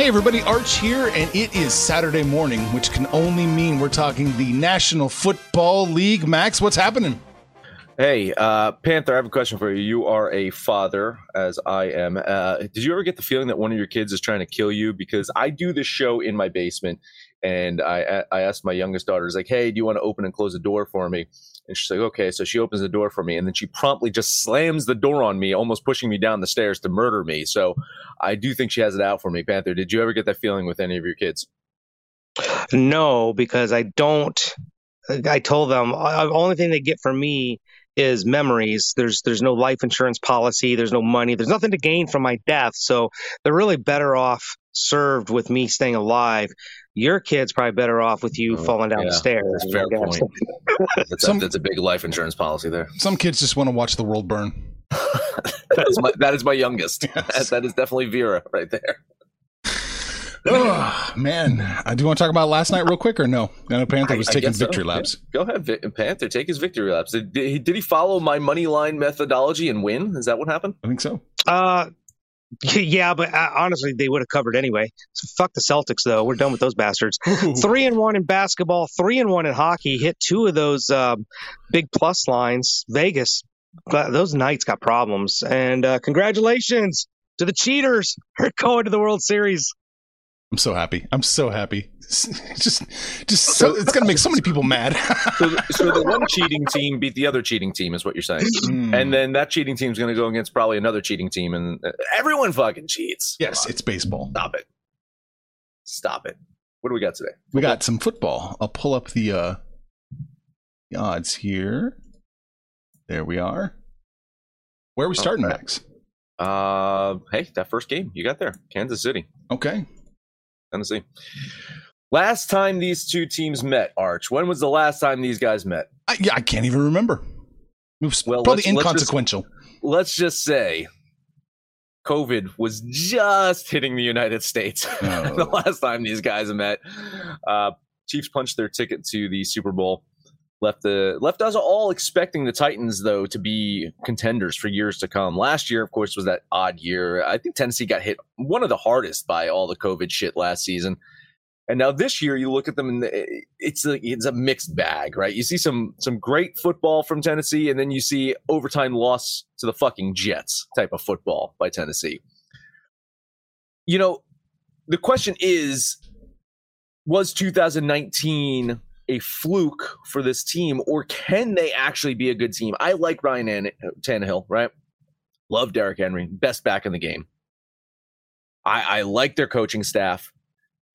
Hey everybody, Arch here, and it is Saturday morning, which can only mean we're talking the National Football League. Max, what's happening? Hey, uh, Panther, I have a question for you. You are a father, as I am. Uh, did you ever get the feeling that one of your kids is trying to kill you? Because I do this show in my basement, and I I asked my youngest daughter, "Is like, hey, do you want to open and close the door for me?" And she's like, "Okay." So she opens the door for me, and then she promptly just slams the door on me, almost pushing me down the stairs to murder me. So I do think she has it out for me. Panther, did you ever get that feeling with any of your kids? No, because I don't. I told them the only thing they get from me is memories. There's there's no life insurance policy. There's no money. There's nothing to gain from my death. So they're really better off served with me staying alive. Your kid's probably better off with you Oh, falling down yeah, the stairs. That's a fair point. That's, Some- a, that's a big life insurance policy there. Some kids just want to watch the world burn. that, is my, that is my youngest. Yes. That, that is definitely Vera right there. oh, man. I do want to talk about last night real quick or no? I know Panther was I- I taking guess so. victory laps. Yeah. Go ahead, Vic- Panther. Take his victory laps. Did, did he, did he follow my money line methodology and win? Is that what happened? I think so. Uh, yeah, but uh, honestly, they would have covered anyway. So fuck the Celtics, though. We're done with those bastards. three and one in basketball, three and one in hockey. Hit two of those um, big plus lines. Vegas, but those Knights got problems. And uh, congratulations to the cheaters. They're going to the World Series. I'm so happy. I'm so happy. just, just so, it's gonna make so many people mad. So, so the one cheating team beat the other cheating team, is what you're saying. Mm. And then that cheating team's going to go against probably another cheating team, and uh, everyone fucking cheats. yes, it's baseball. stop it. Stop it. What do we got today? We got some football. I'll pull up the uh the odds here. There we are. Where are we starting, Okay. Max? Uh, hey, that first game you got there, Kansas City, Okay. Tennessee. Last time these two teams met, Arch. When was the last time these guys met? I, yeah, I can't even remember. It was Well, probably let's- let's just- inconsequential. Let's just say COVID was just hitting the United States Oh. the last time these guys met. Uh, Chiefs punched their ticket to the Super Bowl. Left the left us all expecting the Titans though to be contenders for years to come. Last year, of course, was that odd year. I think Tennessee got hit one of the hardest by all the COVID shit last season. And now this year, you look at them and it's a it's a mixed bag, right? You see some some great football from Tennessee, and then you see overtime loss to the fucking Jets type of football by Tennessee. You know, the question is, was 2019 a fluke for this team, or can they actually be a good team? I like Ryan An- Tannehill, right? Love Derrick Henry, best back in the game. I, I like their coaching staff.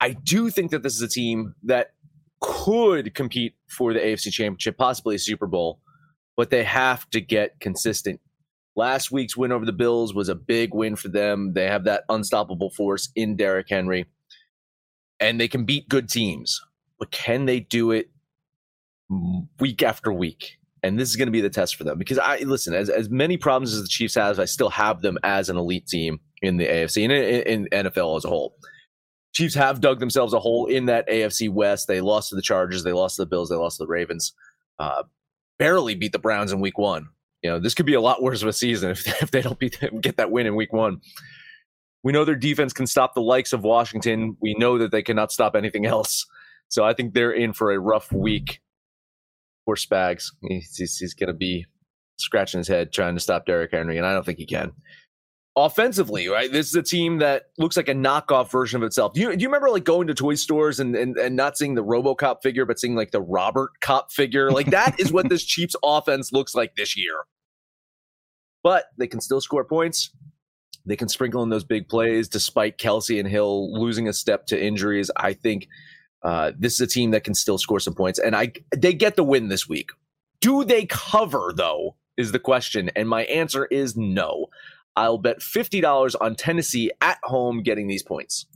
I do think that this is a team that could compete for the AFC Championship, possibly a Super Bowl, but they have to get consistent. Last week's win over the Bills was a big win for them. They have that unstoppable force in Derrick Henry, and they can beat good teams, but can they do it week after week? And this is going to be the test for them because I listen as as many problems as the Chiefs have, I still have them as an elite team in the AFC and in, in NFL as a whole. Chiefs have dug themselves a hole in that AFC West. They lost to the Chargers, they lost to the Bills, they lost to the Ravens. Uh, barely beat the Browns in Week One. You know, this could be a lot worse of a season if, if they don't beat them, get that win in Week One. We know their defense can stop the likes of Washington. We know that they cannot stop anything else. So I think they're in for a rough week. for Spags. He's, he's, he's going to be scratching his head trying to stop Derrick Henry, and I don't think he can offensively, right? This is a team that looks like a knockoff version of itself. Do you, do you remember like going to toy stores and, and, and not seeing the Robocop figure, but seeing like the Robert Cop figure? Like that is what this Chiefs offense looks like this year. But they can still score points. They can sprinkle in those big plays despite Kelce and Hill losing a step to injuries. I think uh, this is a team that can still score some points, and I they get the win this week. Do they cover though? Is the question, and my answer is no. I'll bet $50 on Tennessee at home getting these points.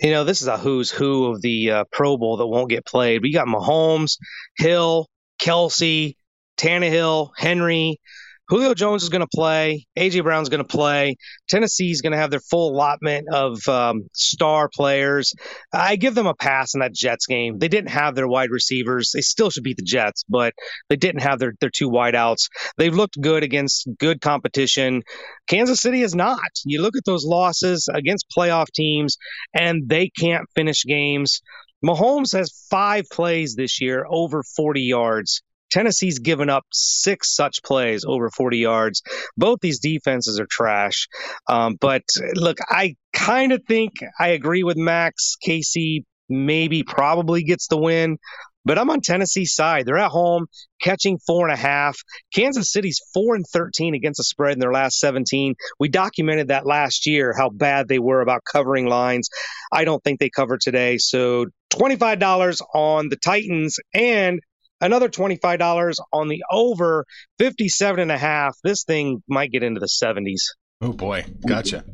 You know, this is a who's who of the uh, Pro Bowl that won't get played. We got Mahomes, Hill, Kelce, Tannehill, Henry, Julio Jones is going to play. AJ Brown's going to play. Tennessee's going to have their full allotment of um, star players. I give them a pass in that Jets game. They didn't have their wide receivers. They still should beat the Jets, but they didn't have their, their two wideouts. They've looked good against good competition. Kansas City is not. You look at those losses against playoff teams, and they can't finish games. Mahomes has five plays this year over 40 yards. Tennessee's given up six such plays over 40 yards. Both these defenses are trash. Um, but look, I kind of think I agree with Max. KC maybe probably gets the win. But I'm on Tennessee's side. They're at home, catching four and a half. Kansas City's four and 13 against the spread in their last 17. We documented that last year, how bad they were about covering lines. I don't think they cover today. So $25 on the Titans and another $25 on the over 57 and a half. This thing might get into the 70s. Oh boy, gotcha.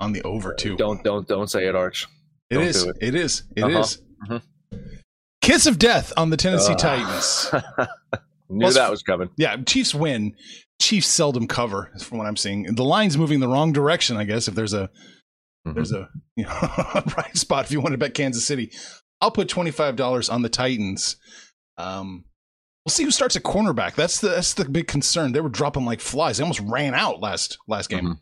On the over too. Don't don't don't say it, Arch. It Don't is. do it. It is. It Uh-huh. is. Mhm. Kiss of death on the Tennessee Ugh. Titans. Knew Plus- that was coming. Yeah, Chiefs win. Chiefs seldom cover, from what I'm seeing. The line's moving the wrong direction. I guess if there's a Mhm. there's a you know a bright spot if you want to bet Kansas City, I'll put twenty five dollars on the Titans. Um, we'll see who starts at cornerback. That's the that's the big concern. They were dropping like flies. They almost ran out last last game. Mhm.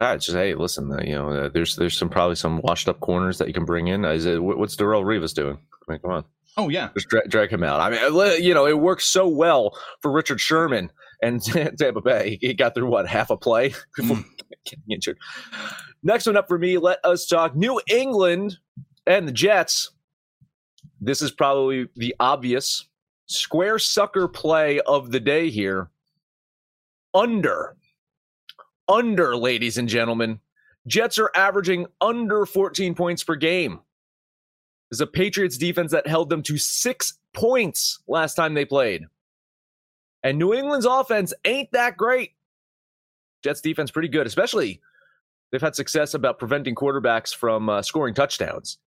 Ah, just hey, listen, uh, you know, uh, there's there's some probably some washed up corners that you can bring in. Is it, what's Darrelle Revis doing? I mean, come on, Oh yeah, just drag, drag him out. I mean, uh, you know, it works so well for Richard Sherman and Tampa Bay. He got through what half a play before getting injured. Next one up for me. Let us talk New England and the Jets. This is probably the obvious square sucker play of the day here. Under under, ladies and gentlemen. Jets are averaging under 14 points per game. There's a Patriots defense that held them to six points last time they played. And New England's offense ain't that great. Jets defense pretty good, especially they've had success about preventing quarterbacks from uh, scoring touchdowns.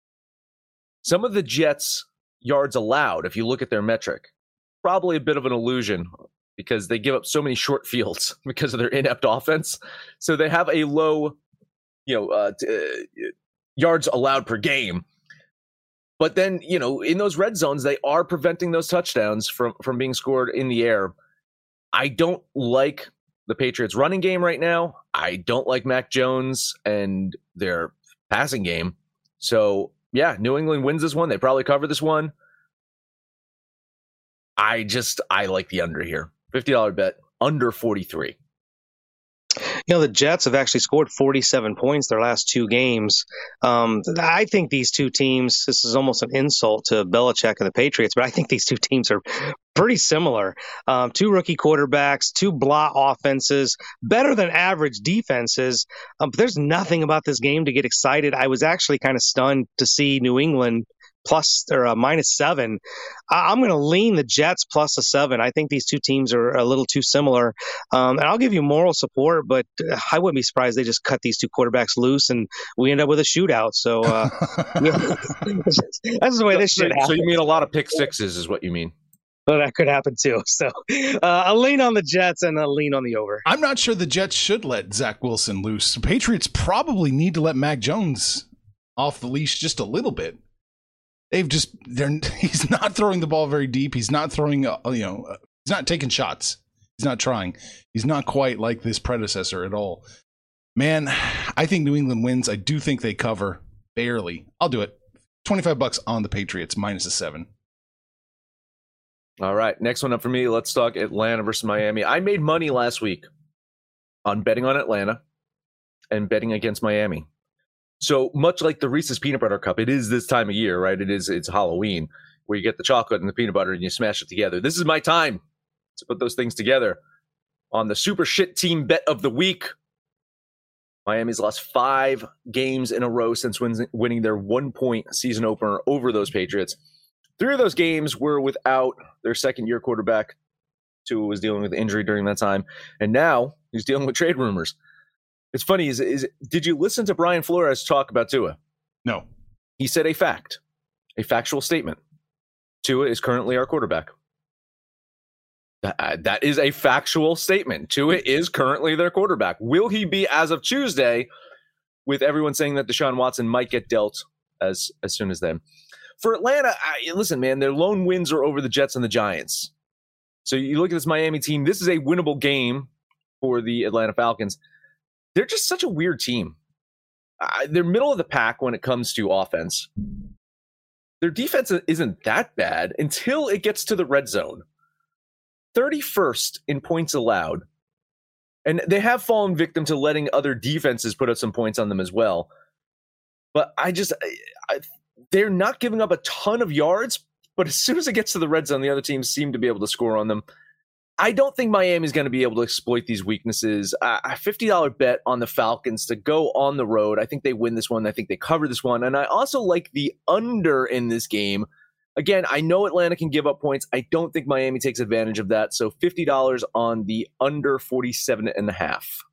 Some of the Jets' yards allowed, if you look at their metric, probably a bit of an illusion because they give up so many short fields because of their inept offense. So they have a low, you know, uh, t- uh, yards allowed per game. But then, you know, in those red zones, they are preventing those touchdowns from from being scored in the air. I don't like the Patriots running game right now. I don't like Mac Jones and their passing game. So, yeah, New England wins this one. They probably cover this one. I just I like the under here. $50 bet under 43. You know, the Jets have actually scored 47 points their last two games. Um, I think these two teams, this is almost an insult to Belichick and the Patriots, but I think these two teams are pretty similar. Um, two rookie quarterbacks, two blah offenses, better than average defenses. Um, but there's nothing about this game to get excited. I was actually kind of stunned to see New England plus or uh, minus seven. I- I'm going to lean the Jets plus a seven. I think these two teams are a little too similar. Um, and I'll give you moral support, but uh, I wouldn't be surprised they just cut these two quarterbacks loose and we end up with a shootout. So uh, that's the way this so, shit so you mean a lot of pick sixes is what you mean? well, that could happen too. So uh, a lean on the Jets and a lean on the over. I'm not sure the Jets should let Zach Wilson loose. The Patriots probably need to let Mac Jones off the leash just a little bit. They've just they're he's not throwing the ball very deep. He's not throwing uh, you know uh, he's not taking shots. He's not trying. He's not quite like this predecessor at all. Man, I think New England wins. I do think they cover barely. I'll do it. 25 bucks on the Patriots minus a 7. All right, next one up for me. Let's talk Atlanta versus Miami. I made money last week on betting on Atlanta and betting against Miami. So much like the Reese's Peanut Butter Cup, it is this time of year, right? It is. It's Halloween where you get the chocolate and the peanut butter and you smash it together. This is my time to put those things together on the super shit team bet of the week. Miami's lost five games in a row since winning their one point season opener over those Patriots. Three of those games were without their second year quarterback. Tua was dealing with injury during that time. And now he's dealing with trade rumors. It's funny, is, is did you listen to Brian Flores talk about Tua? No. He said a fact, a factual statement. Tua is currently our quarterback. That, uh, that is a factual statement. Tua is currently their quarterback. Will he be as of Tuesday? With everyone saying that Deshaun Watson might get dealt as as soon as then for Atlanta, I, listen, man, their lone wins are over the Jets and the Giants. So you look at this Miami team. This is a winnable game for the Atlanta Falcons. They're just such a weird team. Uh, they're middle of the pack when it comes to offense. Their defense isn't that bad until it gets to the red zone. 31st in points allowed. And they have fallen victim to letting other defenses put up some points on them as well. But I just, I, they're not giving up a ton of yards, but as soon as it gets to the red zone, the other teams seem to be able to score on them. I don't think Miami's going to be able to exploit these weaknesses. A $50 bet on the Falcons to go on the road. I think they win this one. I think they cover this one. And I also like the under in this game. Again, I know Atlanta can give up points. I don't think Miami takes advantage of that. So $50 on the under 47 and a half.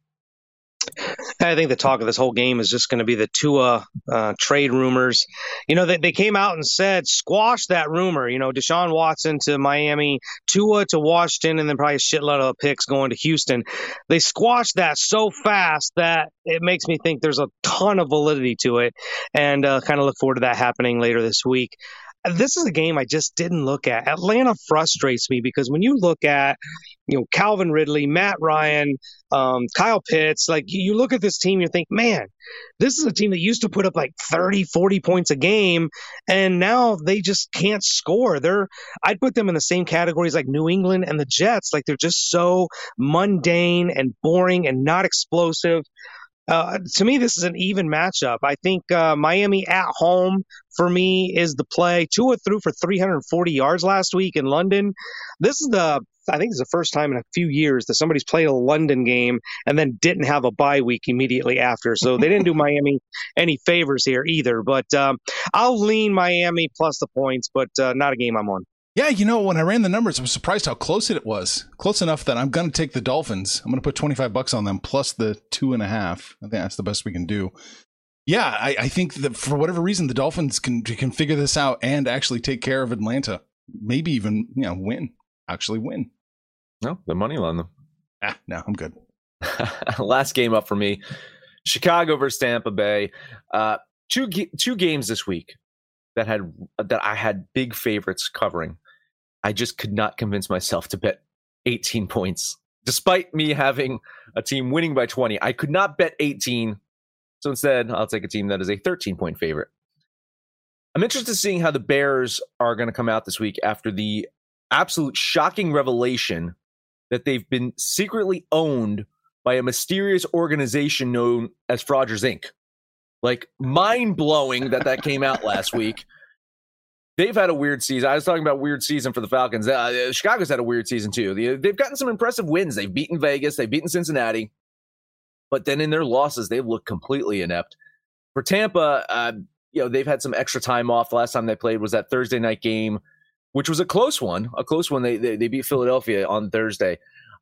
I think the talk of this whole game is just going to be the Tua uh, trade rumors. You know, they, they came out and said, squash that rumor. You know, Deshaun Watson to Miami, Tua to Washington, and then probably a shitload of picks going to Houston. They squashed that so fast that it makes me think there's a ton of validity to it and uh, kind of look forward to that happening later this week this is a game I just didn't look at. Atlanta frustrates me because when you look at, you know, Calvin Ridley, Matt Ryan, um, Kyle Pitts, like you look at this team, you think, man, this is a team that used to put up like 30, 40 points a game, and now they just can't score. They're, I'd put them in the same categories like New England and the Jets. Like they're just so mundane and boring and not explosive. Uh, to me, this is an even matchup. I think uh, Miami at home for me is the play. Tua threw for 340 yards last week in London. This is the I think it's the first time in a few years that somebody's played a London game and then didn't have a bye week immediately after. So they didn't do Miami any favors here either. But um, I'll lean Miami plus the points, but uh, not a game I'm on. Yeah, you know, when I ran the numbers, I was surprised how close it was. Close enough that I'm going to take the Dolphins. I'm going to put 25 bucks on them plus the two and a half. I think that's the best we can do. Yeah, I, I think that for whatever reason, the Dolphins can can figure this out and actually take care of Atlanta. Maybe even you know win, actually win. No, the money on them. Ah, no, I'm good. Last game up for me: Chicago versus Tampa Bay. Uh, two two games this week that had that I had big favorites covering. I just could not convince myself to bet 18 points. Despite me having a team winning by 20, I could not bet 18. So instead, I'll take a team that is a 13 point favorite. I'm interested in seeing how the Bears are going to come out this week after the absolute shocking revelation that they've been secretly owned by a mysterious organization known as Frogers Inc. Like mind blowing that that came out last week they've had a weird season. I was talking about weird season for the Falcons. Uh, Chicago's had a weird season too. They've gotten some impressive wins. They've beaten Vegas. They've beaten Cincinnati, but then in their losses, they've looked completely inept. For Tampa, uh, you know they've had some extra time off. The last time they played was that Thursday night game, which was a close one. A close one. They they, they beat Philadelphia on Thursday.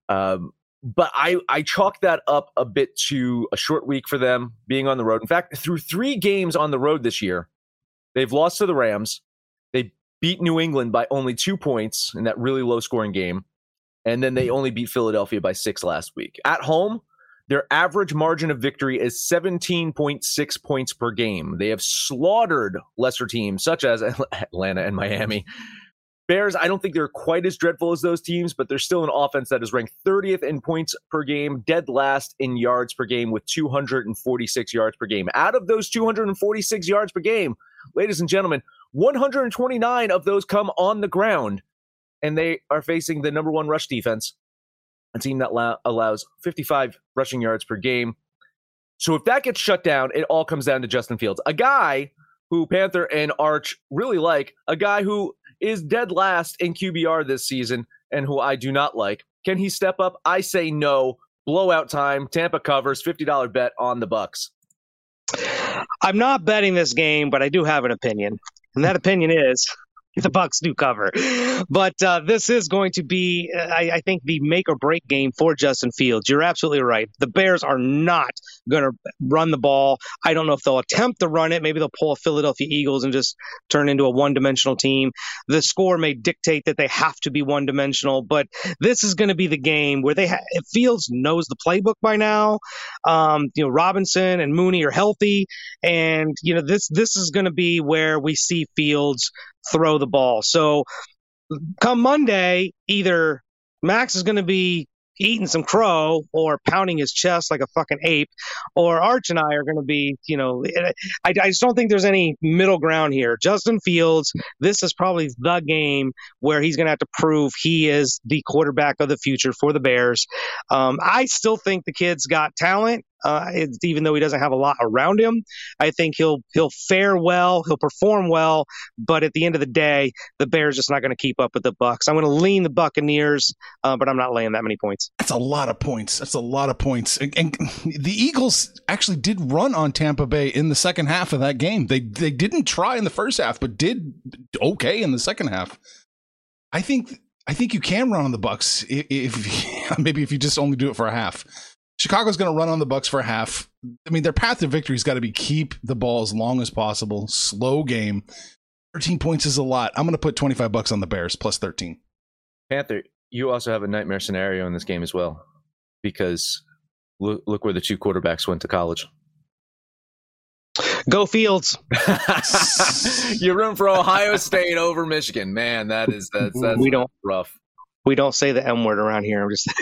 Um, but I, I chalk that up a bit to a short week for them being on the road. In fact, through three games on the road this year, they've lost to the Rams, beat New England by only two points in that really low scoring game. And then they mm-hmm. only beat Philadelphia by six last week. At home, their average margin of victory is 17.6 points per game. They have slaughtered lesser teams such as Atlanta and Miami. Bears, I don't think they're quite as dreadful as those teams, but they're still an offense that is ranked 30th in points per game, dead last in yards per game with 246 yards per game. Out of those 246 yards per game, ladies and gentlemen, 129 of those come on the ground, and they are facing the number one rush defense a team that la- allows 55 rushing yards per game. So if that gets shut down, it all comes down to Justin Fields, a guy who Panther and Arch really like, a guy who is dead last in QBR this season and who I do not like. Can he step up? I say no. Blowout time. Tampa covers. $50 bet on the Bucks. I'm not betting this game, but I do have an opinion. And that opinion is the Bucks do cover. But uh, this is going to be, uh, I, I, think, the make or break game for Justin Fields. You're absolutely right. The Bears are not going to run the ball. I don't know if they'll attempt to run it. Maybe they'll pull a Philadelphia Eagles and just turn into a one dimensional team. The score may dictate that they have to be one dimensional, but this is going to be the game where they ha- Fields knows the playbook by now. Um, you know, Robinson and Mooney are healthy, and you know this this is going to be where we see Fields throw the ball. So come Monday, either Max is going to be eating some crow or pounding his chest like a fucking ape, or Arch and I are going to be, you know, I, I just don't think there's any middle ground here. Justin Fields, this is probably the game where he's going to have to prove he is the quarterback of the future for the Bears. Um, I still think the kid's got talent. Uh, even though he doesn't have a lot around him, I think he'll he'll fare well, he'll perform well. But at the end of the day, the Bears just not going to keep up with the Bucks. I'm going to lean the Buccaneers, uh, but I'm not laying that many points. That's a lot of points. That's a lot of points. And, and the Eagles actually did run on Tampa Bay in the second half of that game. They they didn't try in the first half, but did okay in the second half. I think I think you can run on the Bucks if, if maybe if you just only do it for a half. Chicago's going to run on the Bucks for a half. I mean, their path to victory's got to be keep the ball as long as possible, slow game. 13 points is a lot. I'm going to put 25 bucks on the Bears plus 13. Panther, you also have a nightmare scenario in this game as well because look, look where the two quarterbacks went to college. Go Fields. You're room for Ohio State over Michigan. Man, that is that's, that's we don't rough. We don't say the M word around here. I'm just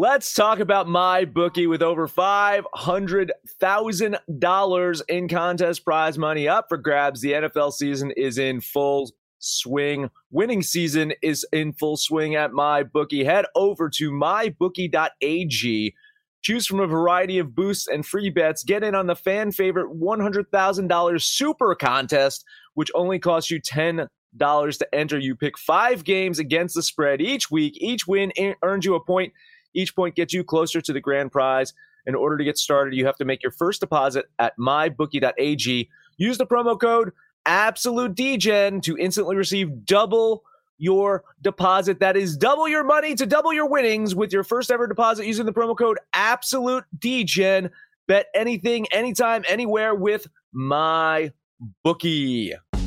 Let's talk about my bookie with over $500,000 in contest prize money up for grabs. The NFL season is in full swing. Winning season is in full swing at my bookie. Head over to mybookie.ag. Choose from a variety of boosts and free bets. Get in on the fan favorite $100,000 super contest, which only costs you 10 dollars to enter. You pick five games against the spread each week. Each win earns you a point. Each point gets you closer to the grand prize. In order to get started, you have to make your first deposit at mybookie.ag. Use the promo code AbsoluteDGen to instantly receive double your deposit. That is double your money to double your winnings with your first ever deposit using the promo code AbsoluteDGen. Bet anything, anytime, anywhere with my bookie.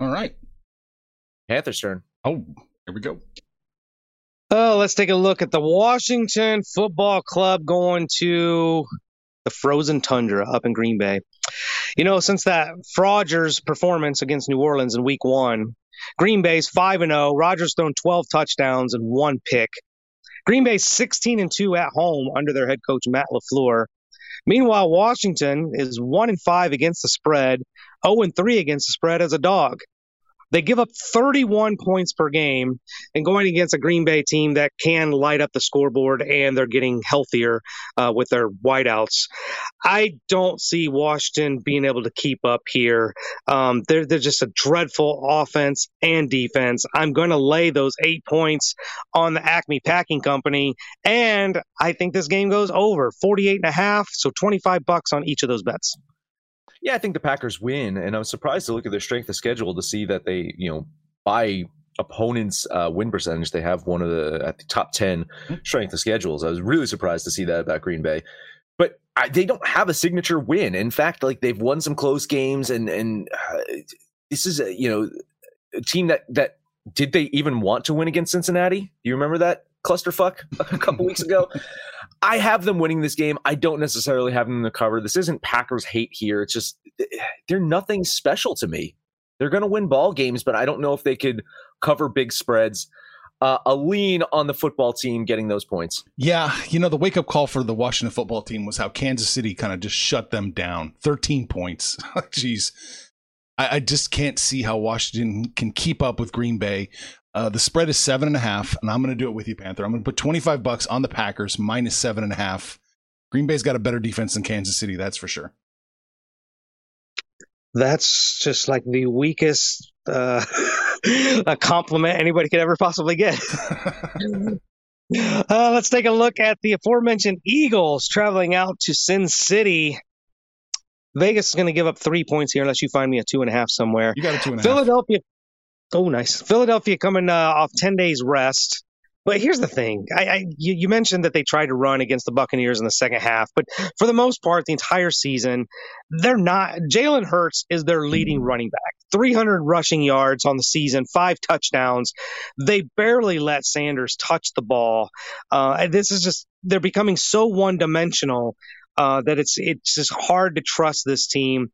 All right. Panther's turn. Oh, here we go. Oh, let's take a look at the Washington Football Club going to the frozen tundra up in Green Bay. You know, since that Frogger's performance against New Orleans in week one, Green Bay's 5 and 0. Rodgers thrown 12 touchdowns and one pick. Green Bay's 16 and 2 at home under their head coach Matt LaFleur. Meanwhile, Washington is 1 and 5 against the spread, 0 and 3 against the spread as a dog. They give up 31 points per game and going against a Green Bay team that can light up the scoreboard and they're getting healthier uh, with their wideouts. I don't see Washington being able to keep up here. Um, they're, they're just a dreadful offense and defense. I'm going to lay those eight points on the Acme Packing Company, and I think this game goes over 48 and a half, so 25 bucks on each of those bets. Yeah, I think the Packers win, and I was surprised to look at their strength of schedule to see that they, you know, by opponents' uh, win percentage, they have one of the at the top ten hmm. strength of schedules. I was really surprised to see that about Green Bay, but I, they don't have a signature win. In fact, like they've won some close games, and and uh, this is a you know a team that that did they even want to win against Cincinnati? Do you remember that clusterfuck a couple weeks ago? I have them winning this game. I don't necessarily have them the cover. This isn't Packers hate here. It's just they're nothing special to me. They're going to win ball games, but I don't know if they could cover big spreads. Uh, a lean on the football team getting those points. Yeah, you know the wake up call for the Washington football team was how Kansas City kind of just shut them down. Thirteen points. Jeez, I, I just can't see how Washington can keep up with Green Bay. Uh, the spread is seven and a half, and I'm going to do it with you, Panther. I'm going to put 25 bucks on the Packers minus seven and a half. Green Bay's got a better defense than Kansas City, that's for sure. That's just like the weakest uh, a compliment anybody could ever possibly get. uh, let's take a look at the aforementioned Eagles traveling out to Sin City. Vegas is going to give up three points here unless you find me a two and a half somewhere. You got a two and a Philadelphia, Oh, nice. Philadelphia coming uh, off 10 days rest. But here's the thing. I, I you, you, mentioned that they tried to run against the Buccaneers in the second half, but for the most part, the entire season, they're not. Jalen Hurts is their leading running back. 300 rushing yards on the season, five touchdowns. They barely let Sanders touch the ball. Uh, this is just, they're becoming so one dimensional uh, that it's it's just hard to trust this team.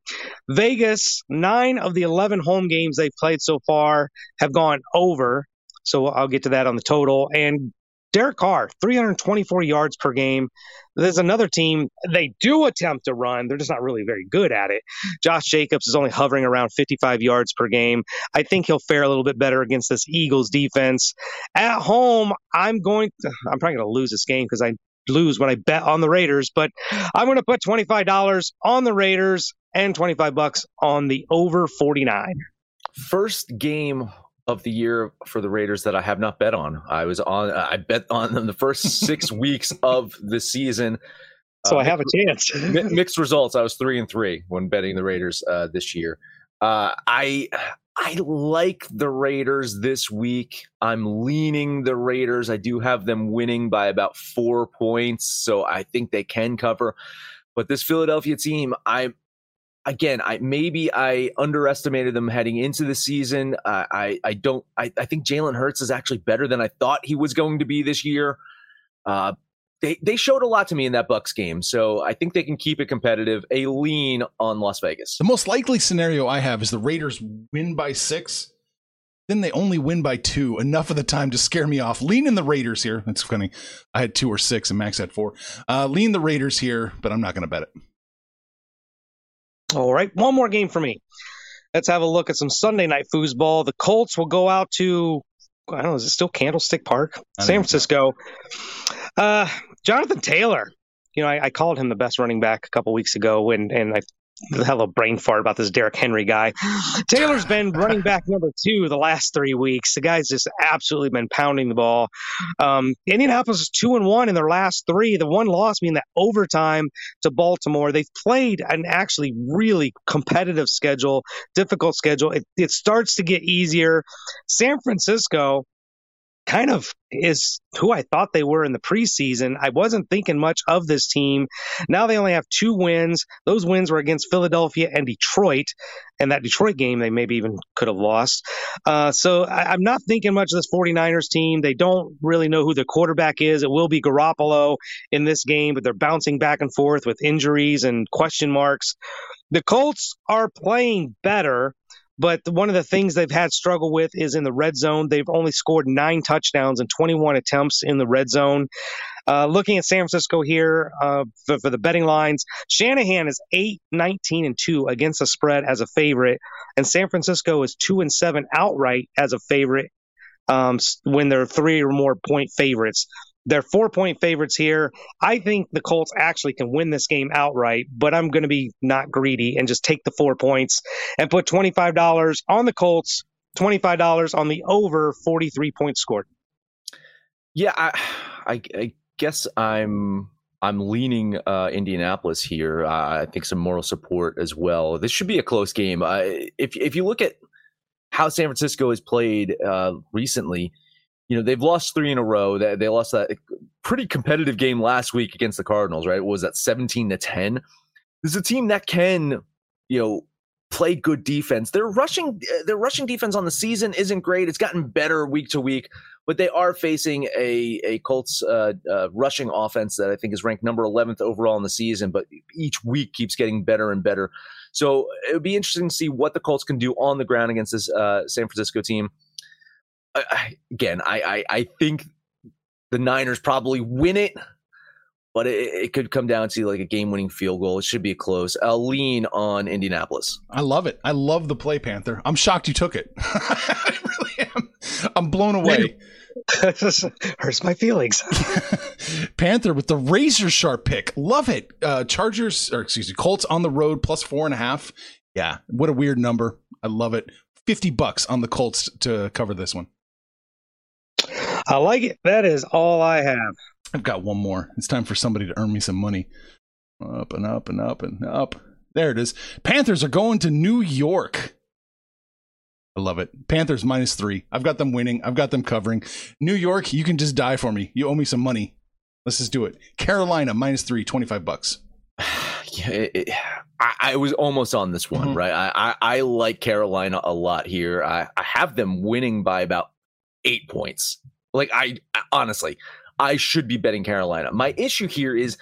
Vegas, nine of the eleven home games they've played so far have gone over. So I'll get to that on the total. And Derek Carr, 324 yards per game. There's another team, they do attempt to run. They're just not really very good at it. Josh Jacobs is only hovering around 55 yards per game. I think he'll fare a little bit better against this Eagles defense. At home, I'm going to, I'm probably going to lose this game because I lose when I bet on the Raiders, but I'm going to put $25 on the Raiders and 25 bucks on the over 49. First game of the year for the Raiders that I have not bet on. I was on I bet on them the first 6 weeks of the season. So uh, I have a chance. mixed results. I was 3 and 3 when betting the Raiders uh, this year. Uh, I I like the Raiders this week. I'm leaning the Raiders. I do have them winning by about four points, so I think they can cover. But this Philadelphia team, I again, I maybe I underestimated them heading into the season. I I don't. I, I think Jalen Hurts is actually better than I thought he was going to be this year. Uh, they they showed a lot to me in that Bucks game, so I think they can keep it competitive. A lean on Las Vegas. The most likely scenario I have is the Raiders win by six, then they only win by two. Enough of the time to scare me off. Lean in the Raiders here. That's funny. I had two or six, and Max had four. Uh, lean the Raiders here, but I'm not going to bet it. All right, one more game for me. Let's have a look at some Sunday night foosball. The Colts will go out to I don't know, is it still Candlestick Park? San Francisco. Uh, Jonathan Taylor. You know, I, I, called him the best running back a couple weeks ago, and and I had a little brain fart about this Derrick Henry guy. Taylor's been running back number two the last three weeks. The guy's just absolutely been pounding the ball. Um, Indianapolis is two and one in their last three. The one loss being that overtime to Baltimore. They've played an actually really competitive schedule, difficult schedule. It, it starts to get easier. San Francisco kind of is who I thought they were in the preseason. I wasn't thinking much of this team. Now they only have two wins. Those wins were against Philadelphia and Detroit. And that Detroit game, they maybe even could have lost. Uh, so I, am not thinking much of this 49ers team. They don't really know who the quarterback is. It will be Garoppolo in this game, but they're bouncing back and forth with injuries and question marks. The Colts are playing better but one of the things they've had struggle with is in the red zone. They've only scored nine touchdowns and 21 attempts in the red zone. Uh, looking at San Francisco here uh, for, for, the betting lines, Shanahan is 8, 19, and 2 against the spread as a favorite, and San Francisco is 2 and 7 outright as a favorite um, when they're three or more point favorites. They're four point favorites here. I think the Colts actually can win this game outright, but I'm going to be not greedy and just take the four points and put $25 on the Colts, $25 on the over 43 points scored. Yeah, I, I, I guess I'm I'm leaning uh, Indianapolis here. Uh, I think some moral support as well. This should be a close game. Uh, if if you look at how San Francisco has played uh, recently, you know they've lost three in a row. They, they lost that pretty competitive game last week against the Cardinals. Right? Was that seventeen to ten? This is a team that can, you know, play good defense. Their rushing their rushing defense on the season isn't great. It's gotten better week to week, but they are facing a a Colts uh, uh, rushing offense that I think is ranked number 11th overall in the season, but each week keeps getting better and better. So it would be interesting to see what the Colts can do on the ground against this uh, San Francisco team again, I, I, I think the Niners probably win it, but it, it, could come down to like a game-winning field goal. It should be a close. I'll lean on Indianapolis. I love it. I love the play, Panther. I'm shocked you took it. I really am. I'm blown away. hurts my feelings. Panther with the razor sharp pick. Love it. Uh, Chargers, or excuse me, Colts on the road plus four and a half. Yeah, what a weird number. I love it. 50 bucks on the Colts to cover this one. I like it. That is all I have. I've got one more. It's time for somebody to earn me some money. Up and up and up and up. There it is. Panthers are going to New York. I love it. Panthers minus three. I've got them winning. I've got them covering. New York, you can just die for me. You owe me some money. Let's just do it. Carolina minus three, 25 bucks. yeah, it, it, I, I, was almost on this one, mm-hmm. right? I, I, I, like Carolina a lot here. I, I have them winning by about eight points. Like I, honestly, I should be betting Carolina. My issue here is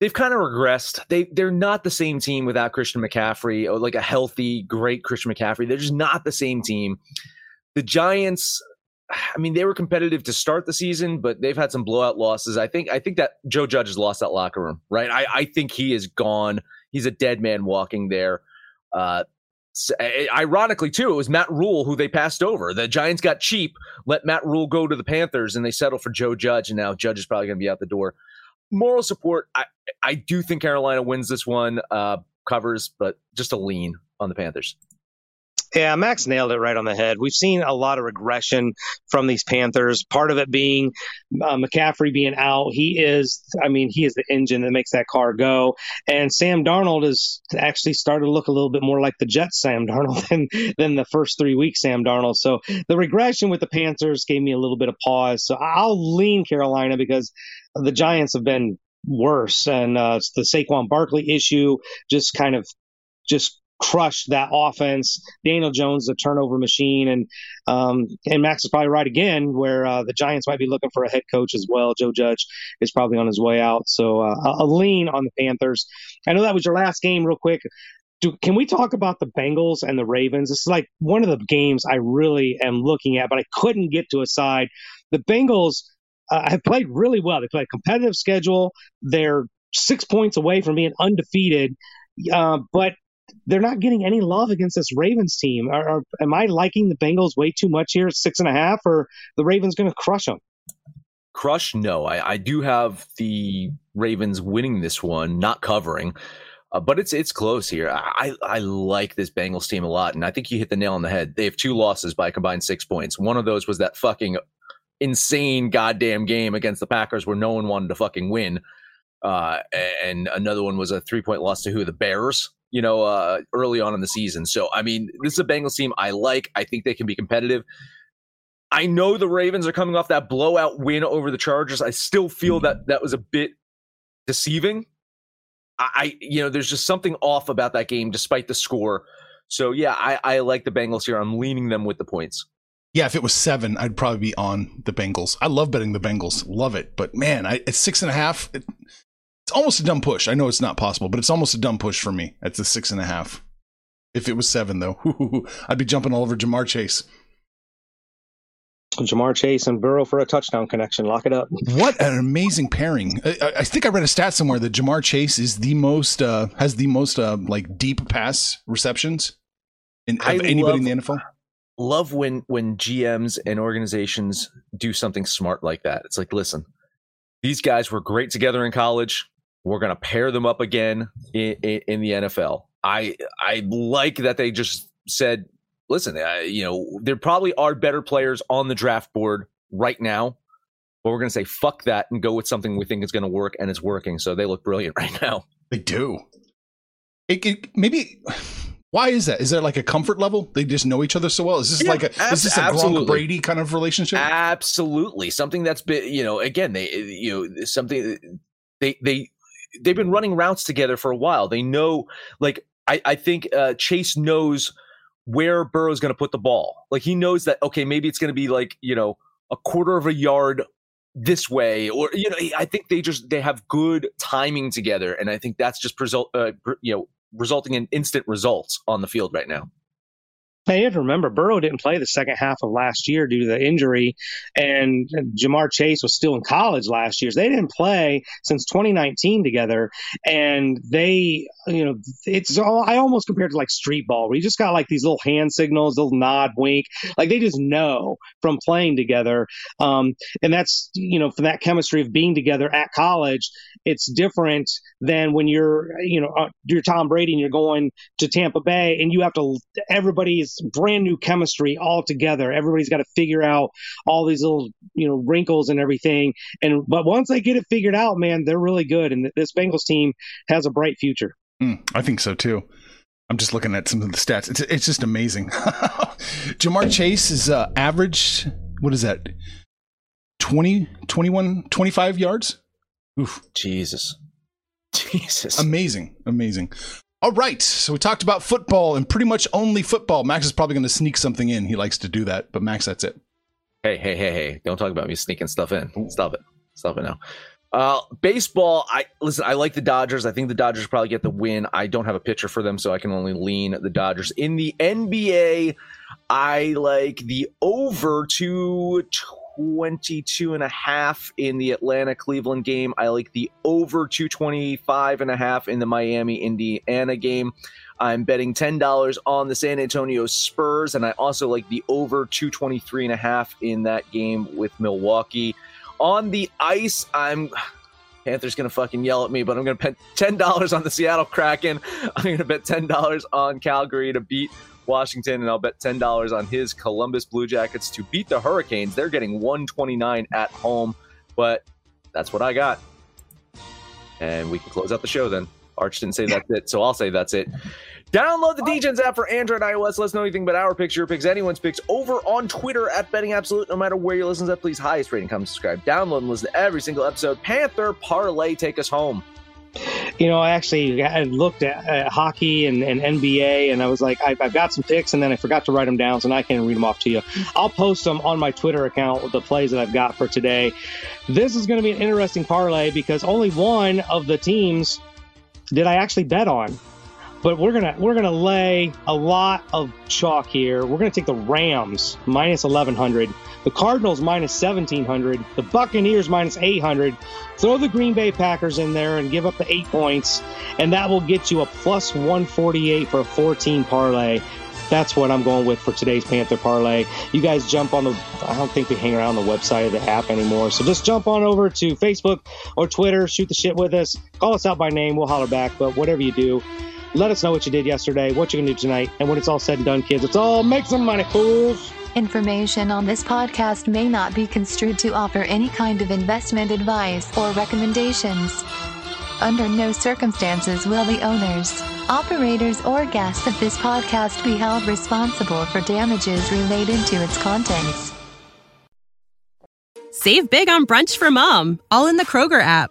they've kind of regressed. They they're not the same team without Christian McCaffrey or like a healthy, great Christian McCaffrey. They're just not the same team. The Giants, I mean, they were competitive to start the season, but they've had some blowout losses. I think I think that Joe Judge has lost that locker room, right? I, I think he is gone. He's a dead man walking there. Uh, ironically too, it was Matt Rhule who they passed over. The Giants got cheap, let Matt Rhule go to the Panthers, and they settled for Joe Judge, and now Judge is probably going to be out the door. Moral support, I I do think Carolina wins this one, uh, covers, but just a lean on the Panthers. Yeah, Max nailed it right on the head. We've seen a lot of regression from these Panthers. Part of it being uh, McCaffrey being out. He is, I mean, he is the engine that makes that car go. And Sam Darnold has actually started to look a little bit more like the Jets Sam Darnold than, than the first three weeks Sam Darnold. So the regression with the Panthers gave me a little bit of pause. So I'll lean Carolina because the Giants have been worse. And uh, the Saquon Barkley issue just kind of just crush that offense. Daniel Jones, a turnover machine, and um, and Max is probably right again, where uh, the Giants might be looking for a head coach as well. Joe Judge is probably on his way out, so uh, a lean on the Panthers. I know that was your last game, real quick. Do, can we talk about the Bengals and the Ravens? This is like one of the games I really am looking at, but I couldn't get to a side. The Bengals uh, have played really well. They play a competitive schedule. They're six points away from being undefeated. Uh, but they're not getting any love against this Ravens team. Are, are, am I liking the Bengals way too much here, at six and a half, or the Ravens going to crush them? Crush? No, I, I do have the Ravens winning this one, not covering. Uh, but it's it's close here. I I like this Bengals team a lot, and I think you hit the nail on the head. They have two losses by combined six points. One of those was that fucking insane goddamn game against the Packers where no one wanted to fucking win, uh, and another one was a three point loss to who the Bears you know, uh, early on in the season. So, I mean, this is a Bengals team I like. I think they can be competitive. I know the Ravens are coming off that blowout win over the Chargers. I still feel that mm-hmm. that was a bit deceiving. I, you know, there's just something off about that game despite the score. So, yeah, I, I like the Bengals here. I'm leaning them with the points. Yeah, if it was seven, I'd probably be on the Bengals. I love betting the Bengals, love it. But man, I, at six and a half, it, it's almost a dumb push. I know it's not possible, but it's almost a dumb push for me. It's a six and a half. If it was seven, though, I'd be jumping all over Ja'Marr Chase. Ja'Marr Chase and Burrow for a touchdown connection. Lock it up. What an amazing pairing! I, I think I read a stat somewhere that Ja'Marr Chase is the most uh, has the most uh, like deep pass receptions in of I anybody love- in the NFL. love when when GMs and organizations do something smart like that. It's like, listen, these guys were great together in college. We're going to pair them up again in, in, in the NFL. I I like that they just said, listen, uh, you know, there probably are better players on the draft board right now, but we're going to say fuck that and go with something we think is going to work, and it's working. So they look brilliant right now. They do. It, it, maybe. Why is that? Is there like a comfort level? They just know each other so well. Is this Yeah, like a is this a Gronk. Brady kind of relationship? Absolutely, something that's been you know again they you know something they they they've been running routes together for a while. They know like I I think uh, Chase knows where Burrow's going to put the ball. Like he knows that okay maybe it's going to be like you know a quarter of a yard this way or you know I think they just they have good timing together and I think that's just result uh, you know resulting in instant results on the field right now. Hey, you have to remember, Burrow didn't play the second half of last year due to the injury, and Ja'Marr Chase was still in college last year. So they didn't play since 2019 together, and they, you know, it's all I almost compared to like street ball, where you just got like these little hand signals, little nod, wink, like they just know from playing together, um, and that's you know, for that chemistry of being together at college, it's different than when you're, you know, uh, you're Tom Brady and you're going to Tampa Bay, and you have to everybody's brand new chemistry all together. Everybody's got to figure out all these little, you know, wrinkles and everything. And but once they get it figured out, man, they're really good. And this Bengals team has a bright future. Mm, I think so too. I'm just looking at some of the stats. It's it's just amazing. Ja'Marr Chase is uh, average. What is that? 20, 21, 25 yards. Oof. Jesus, Jesus. Amazing. Amazing. All right. So we talked about football and pretty much only football. Max is probably going to sneak something in. He likes to do that. But Max, that's it. Hey, hey, hey, hey! Don't talk about me sneaking stuff in. Stop it. Stop it now. Uh, baseball. I listen. I like the Dodgers. I think the Dodgers probably get the win. I don't have a pitcher for them, so I can only lean the Dodgers. In the NBA, I like the over to 22 and a half in the Atlanta Cleveland game. I like the over 225 and a half in the Miami Indiana game. I'm betting $10 on the San Antonio Spurs, and I also like the over 223 and a half in that game with Milwaukee. On the ice, I'm Panthers gonna fucking yell at me, but I'm gonna bet ten dollars on the Seattle Kraken. I'm gonna bet ten dollars on Calgary to beat Washington, and I'll bet ten dollars on his Columbus Blue Jackets to beat the Hurricanes. They're getting 129 at home, but that's what I got. And we can close out the show then. Arch didn't say that's it, so I'll say that's it. Download the DJs app for Android, iOS. Let us know anything but our picks, your picks, anyone's picks over on Twitter at Betting Absolute. No matter where you listen to that, please highest rating, comment, subscribe, download, and listen to every single episode. Panther Parlay, take us home. You know, I actually I looked at, hockey and, and NBA, and I was like, I, I've got some picks, and then I forgot to write them down, so I can't read them off to you. I'll post them on my Twitter account with the plays that I've got for today. This is going to be an interesting parlay because only one of the teams did I actually bet on. But we're gonna we're gonna lay a lot of chalk here. We're gonna take the Rams minus eleven hundred, the Cardinals minus seventeen hundred, the Buccaneers minus eight hundred. Throw the Green Bay Packers in there and give up the eight points, and that will get you a plus one forty eight for a fourteen parlay. That's what I'm going with for today's Panther parlay. You guys jump on the. I don't think we hang around the website of the app anymore. So just jump on over to Facebook or Twitter, shoot the shit with us, call us out by name, we'll holler back. But whatever you do, let us know what you did yesterday, what you're gonna do tonight, and when it's all said and done, kids, it's all make some money, fools. Information on this podcast may not be construed to offer any kind of investment advice or recommendations. Under no circumstances will the owners, operators, or guests of this podcast be held responsible for damages related to its contents. Save big on brunch for mom, all in the Kroger app.